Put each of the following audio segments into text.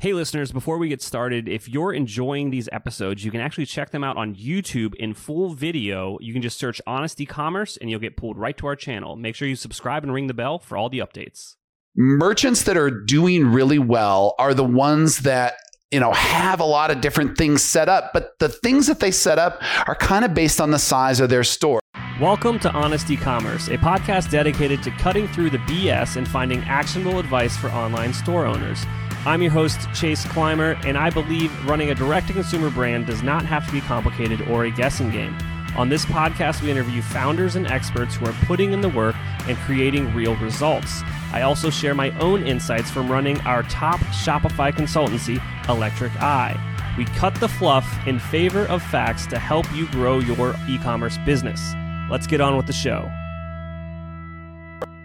Hey, listeners, before we get started, if you're enjoying these episodes, you can actually check them out on YouTube in full video. You can just search Honest E-commerce and you'll get pulled right to our channel. Make sure you subscribe and ring the bell for all the updates. Merchants that are doing really well are the ones that you know have a lot of different things set up but the things that they set up are kind of based on the size of their store Welcome to Honest E-commerce, a podcast dedicated to cutting through the BS and finding actionable advice for online store owners. I'm your host, Chase Clymer, and I believe running a direct to consumer brand does not have to be complicated or a guessing game. On this podcast, we interview founders and experts who are putting in the work and creating real results. I also share my own insights from running our top Shopify consultancy, Electric Eye. We cut the fluff in favor of facts to help you grow your e commerce business. Let's get on with the show.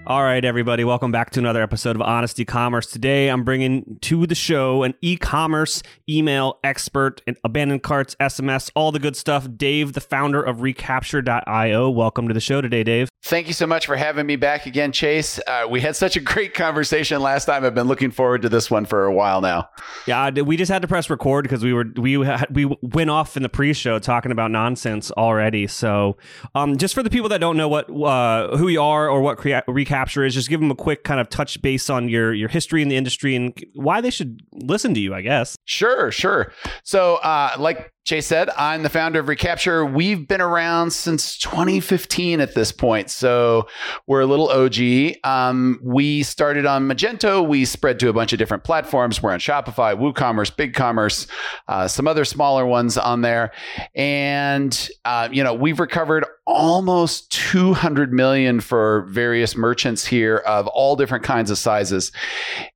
All right, everybody, welcome back to another episode of Honest E-commerce. Today, I'm bringing to the show an e-commerce email expert, and abandoned carts, SMS, all the good stuff. Dave, the founder of Recapture.io. Welcome to the show today, Dave. Thank you so much for having me back again, Chase. Uh, we had such a great conversation last time. I've been looking forward to this one for a while now. Yeah, we just had to press record because we were we had, we went off in the pre-show talking about nonsense already. So, um, just for the people that don't know what uh, who you are or what Recapture capture is just give them a quick kind of touch base on your your history in the industry and why they should listen to you, I guess. Sure, sure. So, uh, like Chase said, I'm the founder of Recapture. We've been around since 2015 at this point. So we're a little OG. Um, we started on Magento. We spread to a bunch of different platforms. We're on Shopify, WooCommerce, BigCommerce, uh, some other smaller ones on there. And, uh, you know, we've recovered almost 200 million for various merchants here of all different kinds of sizes.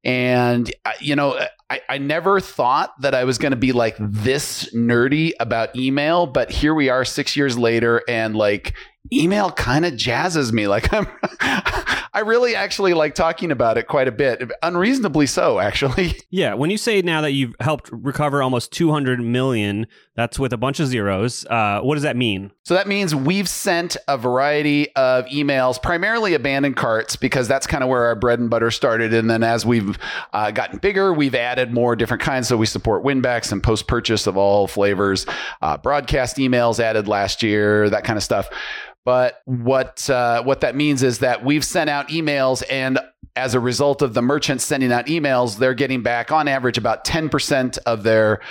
And, uh, you know, I, I never thought that I was going to be like this nerdy about email, but here we are six years later, and like email kind of jazzes me. Like I'm, I really actually like talking about it quite a bit, unreasonably so, actually. Yeah, when you say now that you've helped recover almost 200 million, that's with a bunch of zeros. Uh, what does that mean? So that means we've sent a variety of emails, primarily abandoned carts, because that's kind of where our bread and butter started. And then as we've uh, gotten bigger, we've added more different kinds. So we support winbacks and post purchase of all flavors, uh, broadcast emails added last year, that kind of stuff. But what uh, what that means is that we've sent out emails, and as a result of the merchants sending out emails, they're getting back on average about ten percent of their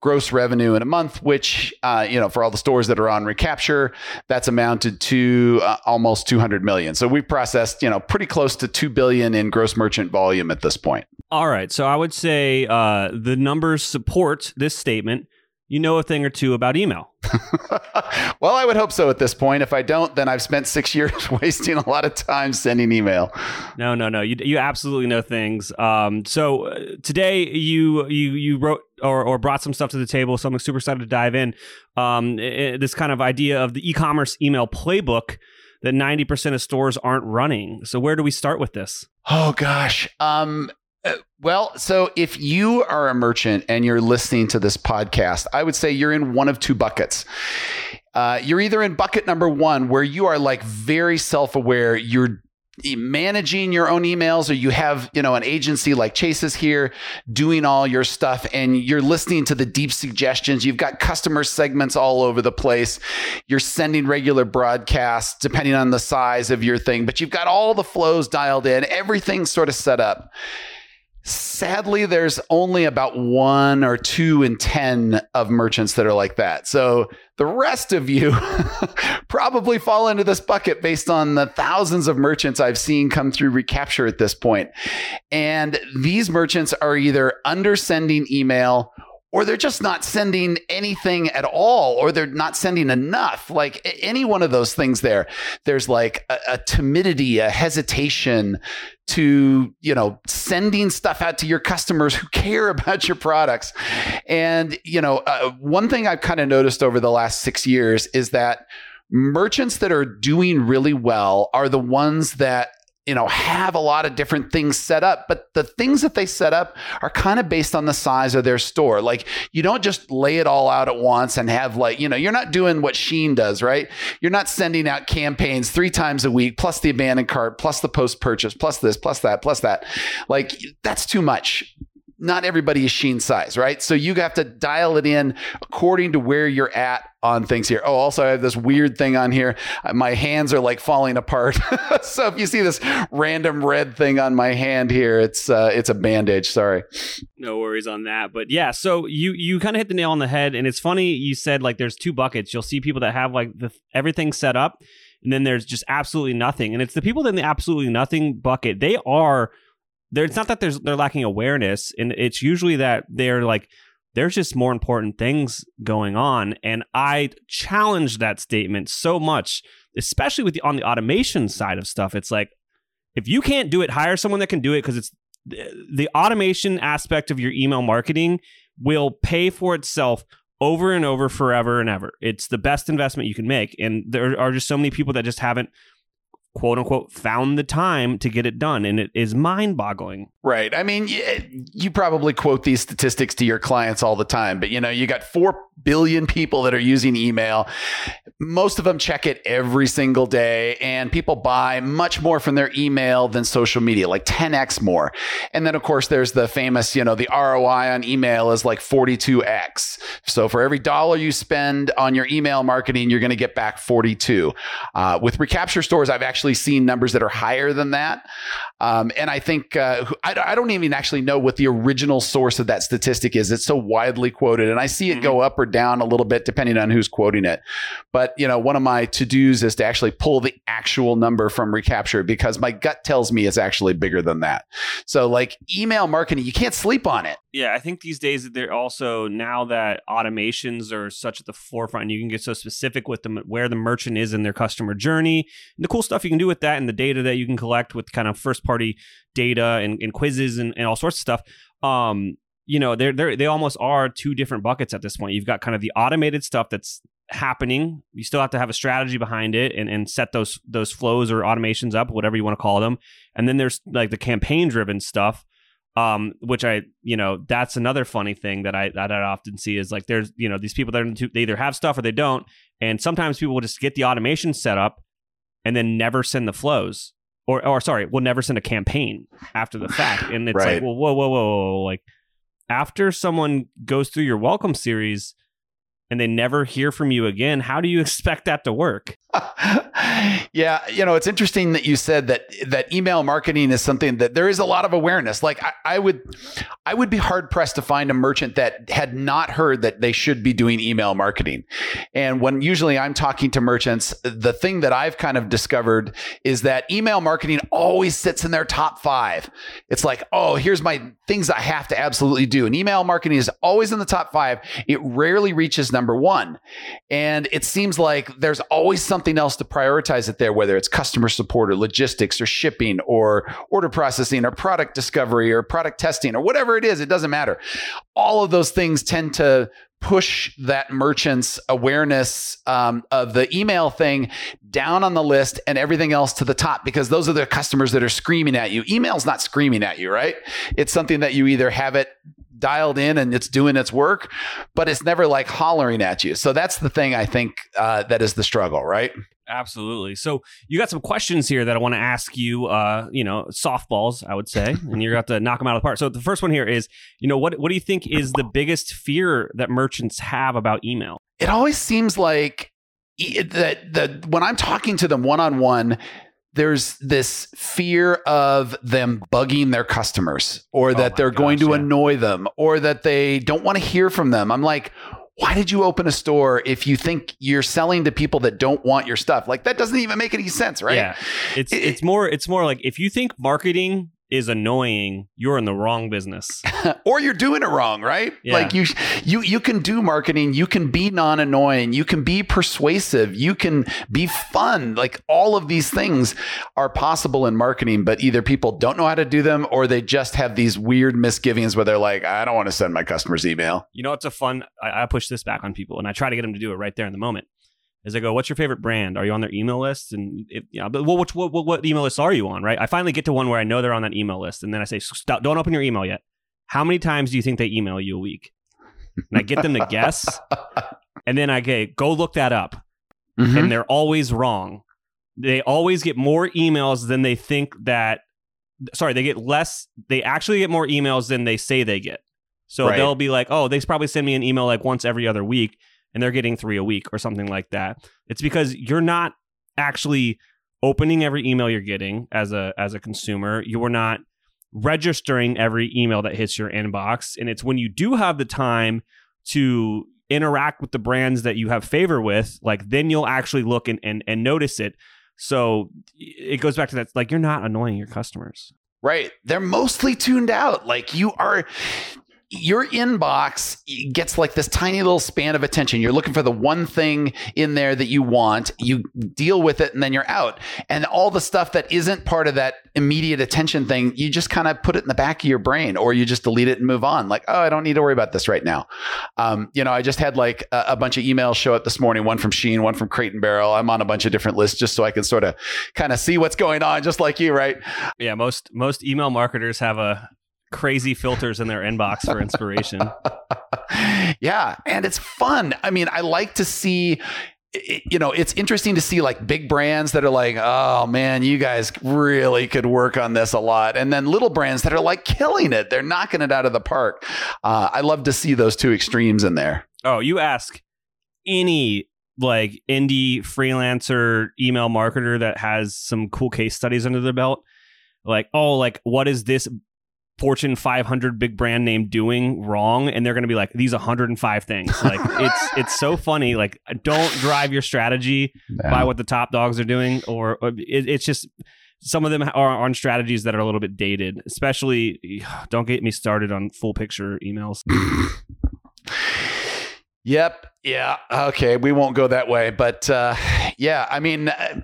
gross revenue in a month. Which uh, you know, for all the stores that are on recapture, that's amounted to uh, almost two hundred million. So we've processed you know pretty close to two billion in gross merchant volume at this point. All right, so I would say uh, the numbers support this statement you know a thing or two about email. well, I would hope so at this point. If I don't, then I've spent six years wasting a lot of time sending email. No, no, no. You you absolutely know things. Um, so uh, today you you you wrote or, or brought some stuff to the table. So I'm super excited to dive in. Um, it, this kind of idea of the e-commerce email playbook that 90% of stores aren't running. So where do we start with this? Oh gosh. Um, well, so if you are a merchant and you're listening to this podcast, I would say you're in one of two buckets. Uh, you're either in bucket number one, where you are like very self aware, you're managing your own emails or you have you know an agency like chase's here doing all your stuff and you're listening to the deep suggestions. You've got customer segments all over the place. You're sending regular broadcasts depending on the size of your thing but you've got all the flows dialed in. Everything's sort of set up Sadly, there's only about one or two in 10 of merchants that are like that. So the rest of you probably fall into this bucket based on the thousands of merchants I've seen come through Recapture at this point. And these merchants are either undersending email or they're just not sending anything at all, or they're not sending enough. Like any one of those things there, there's like a, a timidity, a hesitation to, you know, sending stuff out to your customers who care about your products. And, you know, uh, one thing I've kind of noticed over the last six years is that merchants that are doing really well are the ones that you know have a lot of different things set up but the things that they set up are kind of based on the size of their store. Like you don't just lay it all out at once and have like you know you're not doing what Shein does right? You're not sending out campaigns 3 times a week plus the abandoned cart plus the post purchase plus this plus that plus that. Like that's too much. Not everybody is Shein size, right? So you have to dial it in according to where you're at on things here. Oh, also I have this weird thing on here. Uh, my hands are like falling apart. so if you see this random red thing on my hand here, it's uh, it's a bandage. Sorry. No worries on that. But yeah, so you you kind of hit the nail on the head, and it's funny you said like there's two buckets. You'll see people that have like the everything set up, and then there's just absolutely nothing. And it's the people in the absolutely nothing bucket. They are there. It's not that there's they're lacking awareness, and it's usually that they're like there's just more important things going on. And I challenge that statement so much, especially with the on the automation side of stuff. It's like if you can't do it, hire someone that can do it because it's the automation aspect of your email marketing will pay for itself over and over forever and ever. It's the best investment you can make. And there are just so many people that just haven't quote unquote found the time to get it done and it is mind boggling right. I mean you probably quote these statistics to your clients all the time but you know you got 4 billion people that are using email. Most of them check it every single day and people buy much more from their email than social media like 10x more. And then of course there's the famous you know the roi on email is like 42x so for every dollar you spend on your email marketing you're going to get back 42 uh, with recapture stores i've actually actually seen numbers that are higher than that. Um, and I think uh, I, I, don't even actually know what the original source of that statistic is. It's so widely quoted, and I see it mm-hmm. go up or down a little bit depending on who's quoting it. But you know, one of my to dos is to actually pull the actual number from recapture because my gut tells me it's actually bigger than that. So, like email marketing, you can't sleep on it. Yeah, I think these days they're also now that automations are such at the forefront, you can get so specific with them where the merchant is in their customer journey. And the cool stuff you can do with that and the data that you can collect with kind of first party data and, and quizzes and, and all sorts of stuff. Um, you know, they're, they're they almost are two different buckets at this point. You've got kind of the automated stuff that's happening. You still have to have a strategy behind it and, and set those those flows or automations up, whatever you want to call them. And then there's like the campaign driven stuff um, which I, you know, that's another funny thing that I that I often see is like there's, you know, these people that are they either have stuff or they don't, and sometimes people will just get the automation set up and then never send the flows, or or sorry, we'll never send a campaign after the fact, and it's right. like, well, whoa, whoa, whoa, whoa, like after someone goes through your welcome series and they never hear from you again, how do you expect that to work? yeah, you know, it's interesting that you said that that email marketing is something that there is a lot of awareness. Like I, I, would I would be hard pressed to find a merchant that had not heard that they should be doing email marketing. And when usually I'm talking to merchants, the thing that I've kind of discovered is that email marketing always sits in their top 5. It's like, "Oh, here's my things I have to absolutely do." And email marketing is always in the top 5. It rarely reaches number 1. And it seems like there's always something something else to prioritize it there, whether it's customer support or logistics or shipping or order processing or product discovery or product testing or whatever it is, it doesn't matter. All of those things tend to push that merchant's awareness um, of the email thing down on the list and everything else to the top because those are the customers that are screaming at you. Email's not screaming at you, right? It's something that you either have it dialed in and it's doing its work, but it's never like hollering at you. So that's the thing I think uh, that is the struggle, right? Absolutely. So you got some questions here that I want to ask you. Uh, you know, softballs, I would say, and you're going to have to knock them out of the park. So the first one here is, you know, what what do you think is the biggest fear that merchants have about email? It always seems like that that when I'm talking to them one on one, there's this fear of them bugging their customers or that oh they're gosh, going to yeah. annoy them or that they don't want to hear from them. I'm like, why did you open a store if you think you're selling to people that don't want your stuff? Like that doesn't even make any sense, right? Yeah. It's it, it's more it's more like if you think marketing is annoying, you're in the wrong business. or you're doing it wrong, right? Yeah. Like you you you can do marketing, you can be non-annoying, you can be persuasive, you can be fun. Like all of these things are possible in marketing, but either people don't know how to do them or they just have these weird misgivings where they're like, I don't want to send my customers email. You know, it's a fun I, I push this back on people and I try to get them to do it right there in the moment is I go, "What's your favorite brand? Are you on their email list?" And if, know, but what, what, what, what email list are you on? Right? I finally get to one where I know they're on that email list, and then I say, "Stop! Don't open your email yet." How many times do you think they email you a week? And I get them to guess, and then I go look that up, mm-hmm. and they're always wrong. They always get more emails than they think that sorry, they get less. They actually get more emails than they say they get. So Right. they'll be like, oh, they probably send me an email like once every other week, and they're getting three a week or something like that. It's because you're not actually opening every email you're getting as a as a consumer. You are not registering every email that hits your inbox, and it's when you do have the time to interact with the brands that you have favor with, like then you'll actually look and and, and notice it. So it goes back to that, like you're not annoying your customers. Right. They're mostly tuned out. Like you are your inbox gets like this tiny little span of attention. You're looking for the one thing in there that you want. You deal with it and then you're out. And all the stuff that isn't part of that immediate attention thing, you just kind of put it in the back of your brain or you just delete it and move on. Like, oh, I don't need to worry about this right now. Um, you know, I just had like a, a bunch of emails show up this morning, one from Shein, one from Crate and Barrel. I'm on a bunch of different lists just so I can sort of kind of see what's going on, just like you, right? Yeah, most most email marketers have a crazy filters in their inbox for inspiration. yeah, and it's fun. I mean, I like to see you know, it's interesting to see like big brands that are like, oh man, you guys really could work on this a lot. And then little brands that are like killing it. They're knocking it out of the park. Uh, I love to see those two extremes in there. Oh, you ask any like indie freelancer email marketer that has some cool case studies under their belt, like, oh, like what is this Fortune 500 big brand name doing wrong? And they're going to be like, these 105 things. Like it's it's so funny. Like don't drive your strategy by what the top dogs are doing, or, or it, it's just some of them are on strategies that are a little bit dated. Especially, don't get me started on full picture emails. Yep. Yeah. Okay. We won't go that way. But uh, yeah, I mean, uh,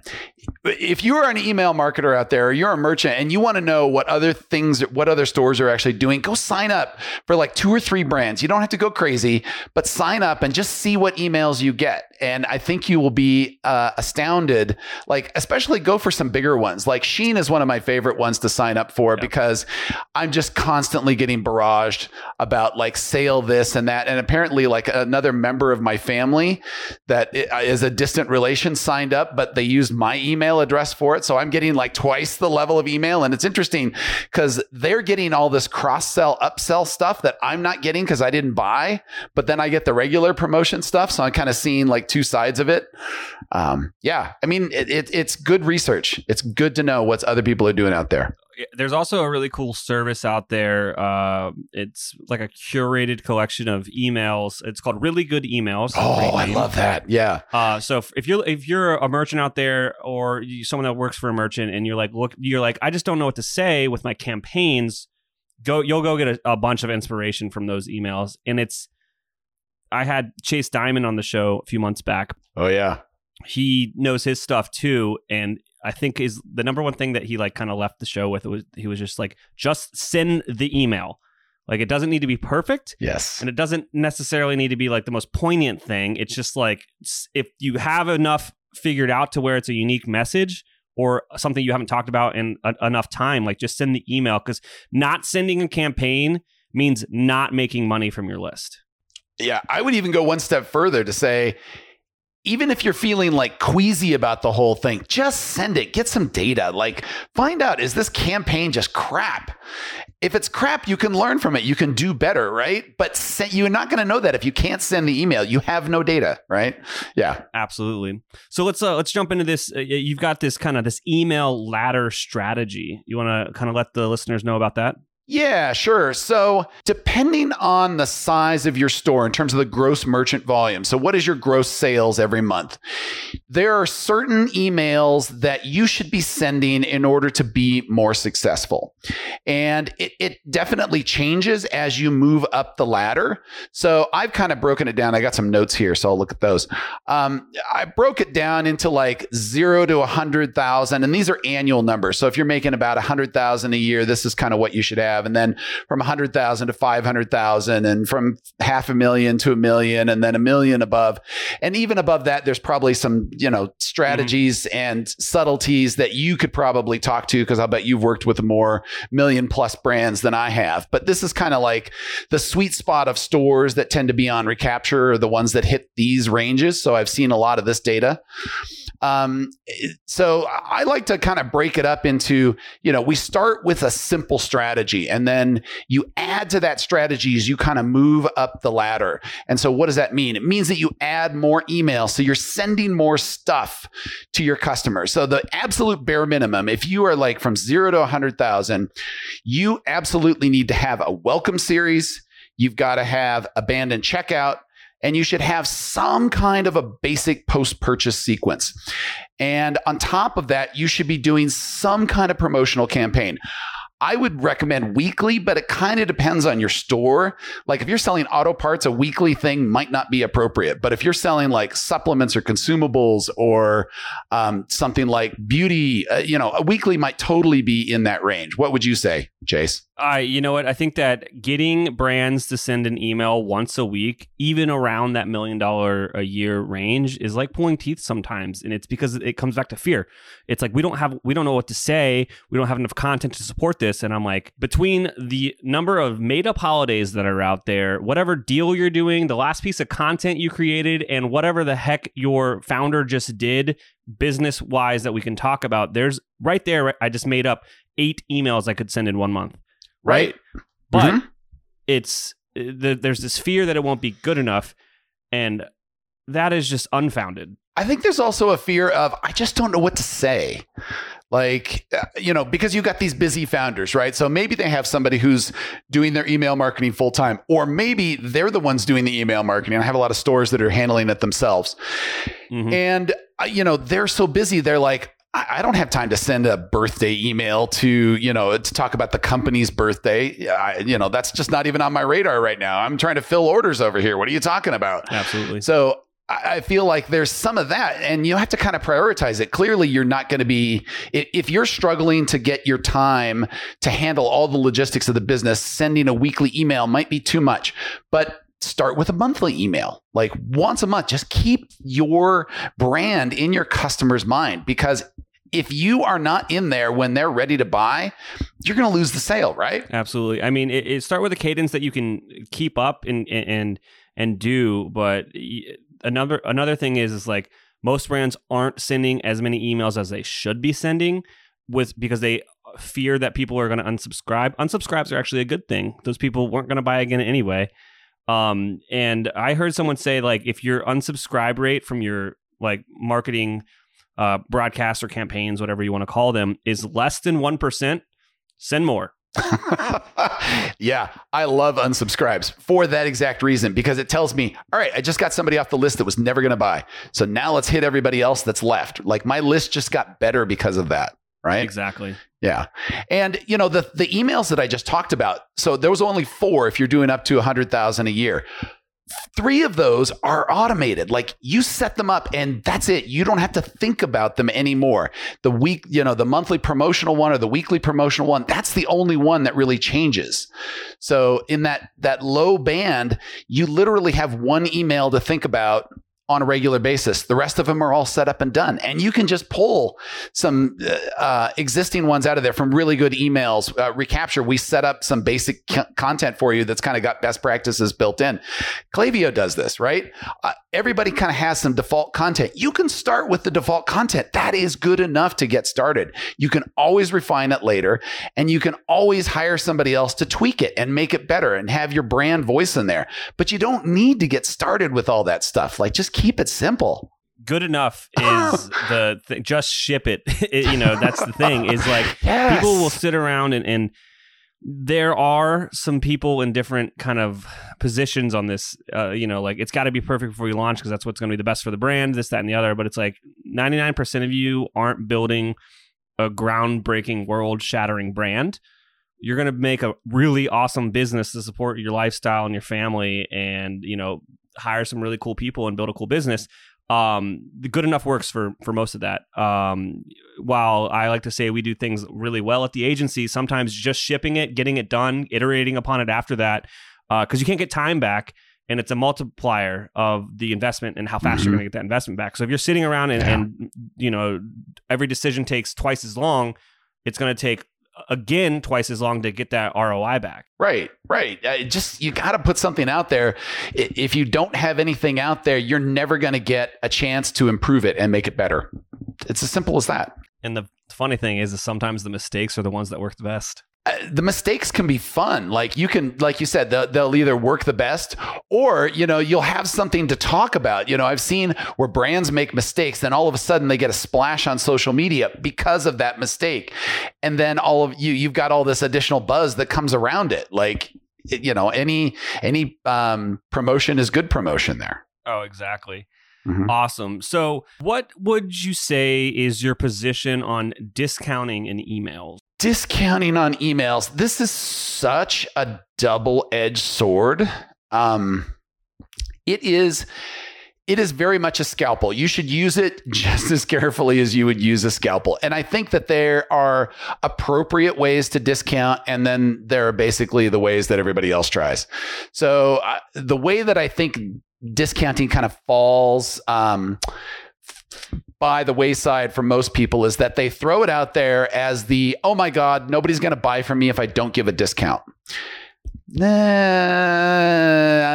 if you are an email marketer out there or you're a merchant and you want to know what other things, what other stores are actually doing, go sign up for like two or three brands. You don't have to go crazy, but sign up and just see what emails you get. And I think you will be uh, astounded. Like, especially go for some bigger ones. Like Shein is one of my favorite ones to sign up for because I'm just constantly getting barraged about like sale this and that. And apparently, like another member of my family that is a distant relation signed up, but they used my email address for it. So I'm getting like twice the level of email. And it's interesting because they're getting all this cross sell, upsell stuff that I'm not getting because I didn't buy, but then I get the regular promotion stuff. So I'm kind of seeing like two sides of it. Um, yeah. I mean, it, it, it's good research. It's good to know what other people are doing out there. There's also a really cool service out there. Uh, it's like a curated collection of emails. It's called Really Good Emails. Oh, I love that. Yeah. Uh, so if, if you're if you're a merchant out there or you, someone that works for a merchant and you're like look you're like I just don't know what to say with my campaigns, go you'll go get a, a bunch of inspiration from those emails. And it's I had Chase Dimond on the show a few months back. Oh, yeah. He knows his stuff too, and I think is the number one thing that he like kind of left the show with was he was just like just send the email. Like it doesn't need to be perfect, Yes. and it doesn't necessarily need to be like the most poignant thing. It's just like if you have enough figured out to where it's a unique message or something you haven't talked about in a- enough time, like just send the email because not sending a campaign means not making money from your list. Yeah, I would even go one step further to say, even if you're feeling like queasy about the whole thing, just send it. Get some data. Like, find out is this campaign just crap? If it's crap, you can learn from it. You can do better, right? But you're not going to know that if you can't send the email. You have no data, right? Yeah. Absolutely. So let's uh, let's jump into this. Uh, you've got this kind of this email ladder strategy. You want to kind of let the listeners know about that? Yeah, sure. So, depending on the size of your store in terms of the gross merchant volume, so what is your gross sales every month? There are certain emails that you should be sending in order to be more successful. And it, it definitely changes as you move up the ladder. So, I've kind of broken it down. I got some notes here, so I'll look at those. Um, I broke it down into like zero to a hundred thousand, and these are annual numbers. So if you're making about a hundred thousand a year, this is kind of what you should have. And then from a hundred thousand to five hundred thousand, and from half a million to a million, and then a million above, and even above that, there's probably some you know strategies mm-hmm. and subtleties that you could probably talk to because I'll bet you've worked with more million plus brands than I have. But this is kind of like the sweet spot of stores that tend to be on recapture are the ones that hit these ranges. So I've seen a lot of this data. Um, so I like to kind of break it up into, you know, we start with a simple strategy and then you add to that strategy as you kind of move up the ladder. And so what does that mean? It means that you add more emails. So you're sending more stuff to your customers. So the absolute bare minimum, if you are like from zero to 100,000, you absolutely need to have a welcome series. You've got to have abandoned checkout and you should have some kind of a basic post purchase sequence. And on top of that, you should be doing some kind of promotional campaign. I would recommend weekly, but it kind of depends on your store. Like if you're selling auto parts, a weekly thing might not be appropriate. But if you're selling like supplements or consumables or um, something like beauty, uh, you know, a weekly might totally be in that range. What would you say, Chase? I, you know what? I think that getting brands to send an email once a week, even around that million dollar a year range, is like pulling teeth sometimes. And it's because it comes back to fear. It's like we don't have, we don't know what to say. We don't have enough content to support this. And I'm like, between the number of made up holidays that are out there, whatever deal you're doing, the last piece of content you created, and whatever the heck your founder just did business wise that we can talk about, there's right there. I just made up eight emails I could send in one month right? But mm-hmm. it's the, there's this fear that it won't be good enough, and that is just unfounded. I think there's also a fear of I just don't know what to say. Like, uh, you know, because you got these busy founders, right? So maybe they have somebody who's doing their email marketing full time, or maybe they're the ones doing the email marketing. I have a lot of stores that are handling it themselves. Mm-hmm. And, uh, you know, they're so busy, they're like, I don't have time to send a birthday email to, you know, to talk about the company's birthday. I, you know, that's just not even on my radar right now. I'm trying to fill orders over here. What are you talking about? Absolutely. So I feel like there's some of that, and you have to kind of prioritize it. Clearly, you're not going to be, if you're struggling to get your time to handle all the logistics of the business, sending a weekly email might be too much. But start with a monthly email like once a month just keep your brand in your customer's mind because if you are not in there when they're ready to buy, you're going to lose the sale, right? Absolutely. I mean, it, it, start with a cadence that you can keep up and and and do. But another another thing is is like most brands aren't sending as many emails as they should be sending with because they fear that people are going to unsubscribe. Unsubscribes are actually a good thing. Those people weren't going to buy again anyway. Um, and I heard someone say like if your unsubscribe rate from your like marketing uh, broadcasts or campaigns, whatever you want to call them, is less than 1%, send more. yeah, I love unsubscribes for that exact reason because it tells me, all right, I just got somebody off the list that was never going to buy. So now let's hit everybody else that's left. Like my list just got better because of that, right? Exactly. Yeah. And you know, the the emails that I just talked about, so there was only 4 if you're doing up to 100,000 a year three of those are automated. Like you set them up and that's it. You don't have to think about them anymore. The week, you know, the monthly promotional one or the weekly promotional one, that's the only one that really changes. So in that that low band, you literally have one email to think about on a regular basis. The rest of them are all set up and done. And you can just pull some uh, uh existing ones out of there from really good emails. Uh, Recapture, we set up some basic c- content for you that's kind of got best practices built in. Klaviyo does this, right? Uh, everybody kind of has some default content. You can start with the default content. That is good enough to get started. You can always refine it later and you can always hire somebody else to tweak it and make it better and have your brand voice in there. But you don't need to get started with all that stuff. Like just keep it simple good enough is the th- just ship it. it. you know that's the thing is like yes. people will sit around and, and there are some people in different kind of positions on this uh, you know like it's got to be perfect before you launch because that's what's going to be the best for the brand this that and the other but it's like 99% of you aren't building a groundbreaking world shattering brand you're going to make a really awesome business to support your lifestyle and your family and you know hire some really cool people and build a cool business. Um, the good enough works for for most of that. Um, while I like to say we do things really well at the agency, sometimes just shipping it, getting it done, iterating upon it after that, because uh, you can't get time back and it's a multiplier of the investment and how fast mm-hmm. you're going to get that investment back. So if you're sitting around and, yeah. and, you know every decision takes twice as long, it's going to take again twice as long to get that ROI back. Right, right. Uh, just you got to put something out there. If you don't have anything out there, you're never going to get a chance to improve it and make it better. it's as simple as that. And the funny thing is, is sometimes the mistakes are the ones that work the best. The mistakes can be fun. Like you can, like you said, they'll, they'll, either work the best or, you know, you'll have something to talk about. You know, I've seen where brands make mistakes, then all of a sudden they get a splash on social media because of that mistake. And then all of you, you've got all this additional buzz that comes around it. Like, you know, any, any um, promotion is good promotion there. Oh, exactly. Mm-hmm. Awesome. So, what would you say is your position on discounting in emails? Discounting on emails. This is such a double edged sword. Um, it is. It is very much a scalpel. You should use it just as carefully as you would use a scalpel. And I think that there are appropriate ways to discount, and then there are basically the ways that everybody else tries. So, uh, the way that I think discounting kind of falls um, by the wayside for most people is that they throw it out there as the, oh my God, nobody's going to buy from me if I don't give a discount. Nah,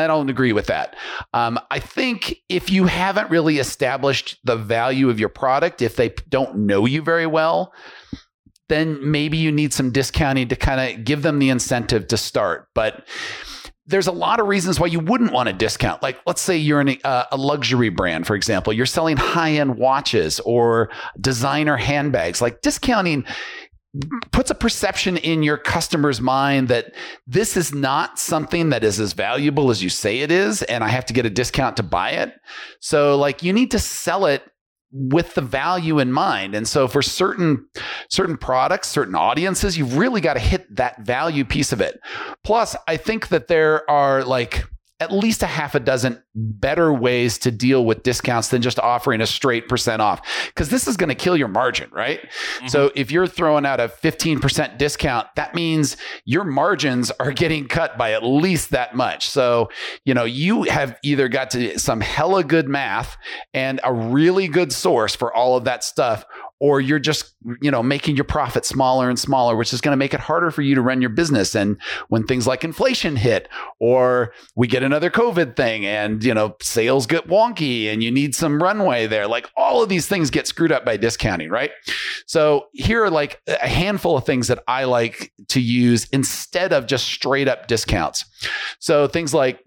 I don't agree with that. Um, I think if you haven't really established the value of your product, if they don't know you very well, then maybe you need some discounting to kind of give them the incentive to start. But there's a lot of reasons why you wouldn't want to discount. Like, let's say you're in a, uh, luxury brand, for example, you're selling high end watches or designer handbags. Like, discounting puts a perception in your customer's mind that this is not something that is as valuable as you say it is, and I have to get a discount to buy it. So, like, you need to sell it with the value in mind. And so for certain certain products, certain audiences, you've really got to hit that value piece of it. Plus, I think that there are like at least a half a dozen better ways to deal with discounts than just offering a straight percent off because this is going to kill your margin, right? Mm-hmm. So if you're throwing out a 15% discount, that means your margins are getting cut by at least that much. So, you know, you have either got to some hella good math and a really good source for all of that stuff or you're just you know making your profit smaller and smaller which is going to make it harder for you to run your business. And when things like inflation hit or we get another covid thing and you know sales get wonky and you need some runway there like all of these things get screwed up by discounting right? So here are like a handful of things that i like to use instead of just straight up discounts. So things like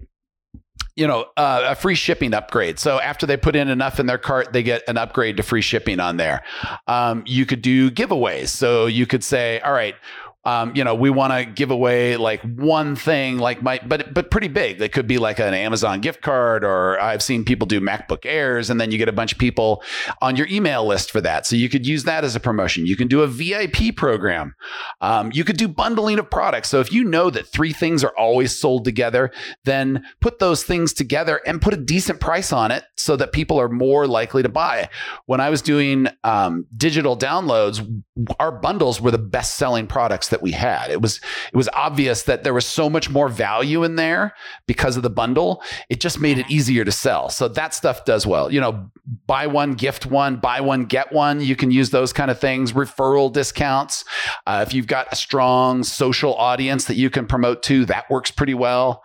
you know, uh, a free shipping upgrade. So after they put in enough in their cart, they get an upgrade to free shipping on there. Um, you could do giveaways. So you could say, all right, um, you know, we want to give away like one thing, like my, but but pretty big. They could be like an Amazon gift card, or I've seen people do MacBook Airs, and then you get a bunch of people on your email list for that. So you could use that as a promotion. You can do a VIP program. Um, you could do bundling of products. So if you know that three things are always sold together, then put those things together and put a decent price on it, so that people are more likely to buy. When I was doing um, digital downloads, our bundles were the best selling products that we had. It was it was obvious that there was so much more value in there because of the bundle. It just made it easier to sell. So that stuff does well. You know, buy one gift one, buy one get one. You can use those kind of things. Referral discounts. Uh, if you've got a strong social audience that you can promote to, that works pretty well.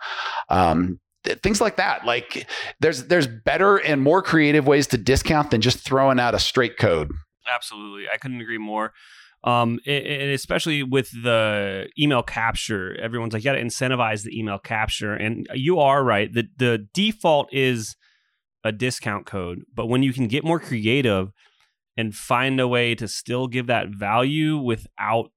Um, things like that like there's there's better and more creative ways to discount than just throwing out a straight code absolutely i couldn't agree more um, and especially with the email capture, everyone's like, you got to incentivize the email capture. And you are right. The, the default is a discount code. But when you can get more creative and find a way to still give that value without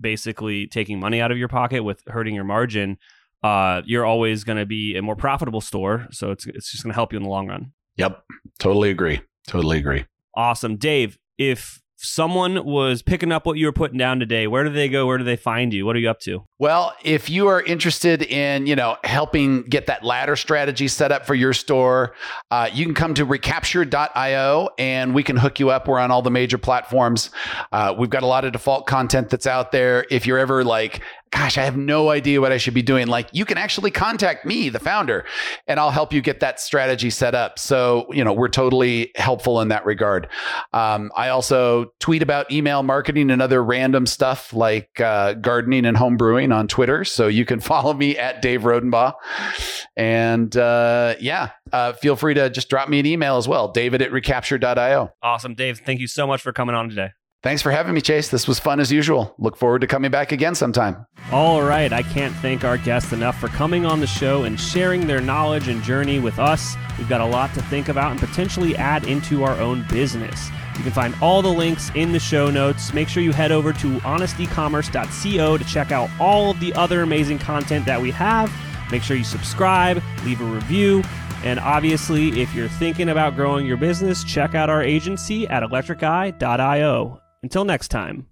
basically taking money out of your pocket with hurting your margin, uh, you're always going to be a more profitable store. So it's, it's just going to help you in the long run. Yep. Totally agree. Totally agree. Awesome. Dave, if someone was picking up what you were putting down today, where do they go? Where do they find you? What are you up to? Well, if you are interested in, you know, helping get that ladder strategy set up for your store, uh, you can come to recapture.io and we can hook you up. We're on all the major platforms. Uh, we've got a lot of default content that's out there. If you're ever like, gosh, I have no idea what I should be doing. Like you can actually contact me, the founder, and I'll help you get that strategy set up. So, you know, we're totally helpful in that regard. Um, I also tweet about email marketing and other random stuff like uh, gardening and home brewing on Twitter. So you can follow me at Dave Rodenbaugh. And uh, yeah, uh, feel free to just drop me an email as well, david at recapture.io. Awesome. Dave, thank you so much for coming on today. Thanks for having me, Chase. This was fun as usual. Look forward to coming back again sometime. All right. I can't thank our guests enough for coming on the show and sharing their knowledge and journey with us. We've got a lot to think about and potentially add into our own business. You can find all the links in the show notes. Make sure you head over to honestecommerce.co to check out all of the other amazing content that we have. Make sure you subscribe, leave a review, and obviously, if you're thinking about growing your business, check out our agency at electriceye.io. Until next time.